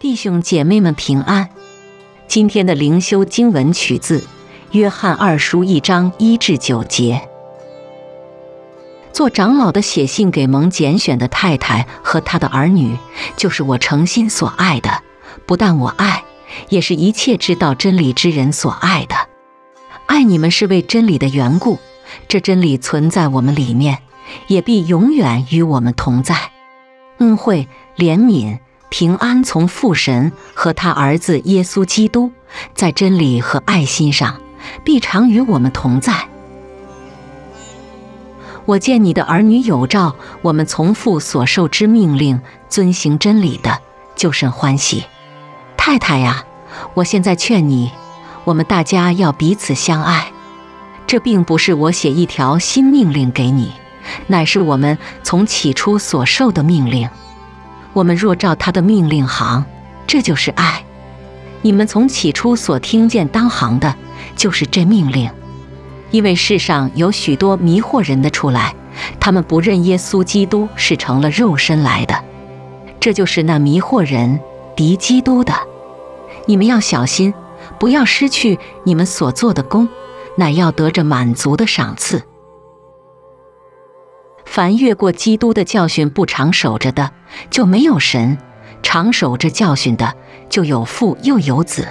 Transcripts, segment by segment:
弟兄姐妹们平安。今天的灵修经文取自《约翰二书》一章一至九节。做长老的写信给蒙拣选的太太和他的儿女，就是我诚心所爱的。不但我爱，也是一切知道真理之人所爱的。爱你们是为真理的缘故，这真理存在我们里面，也必永远与我们同在。恩惠、怜悯。平安从父神和他儿子耶稣基督，在真理和爱心上，必常与我们同在。我见你的儿女有照我们从父所受之命令，遵行真理的，就甚欢喜。太太呀，我现在劝你，我们大家要彼此相爱。这并不是我写一条新命令给你，乃是我们从起初所受的命令。我们若照他的命令行，这就是爱。你们从起初所听见当行的，就是这命令。因为世上有许多迷惑人的出来，他们不认耶稣基督是成了肉身来的，这就是那迷惑人敌基督的。你们要小心，不要失去你们所做的功，乃要得着满足的赏赐。凡越过基督的教训不常守着的，就没有神；常守着教训的，就有父又有子。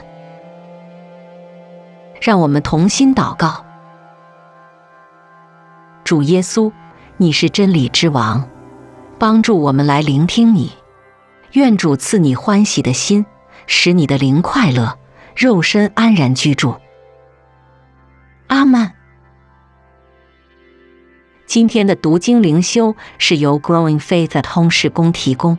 让我们同心祷告：主耶稣，你是真理之王，帮助我们来聆听你。愿主赐你欢喜的心，使你的灵快乐，肉身安然居住。阿门。今天的读经灵修是由 growing faith 的通识宫提供。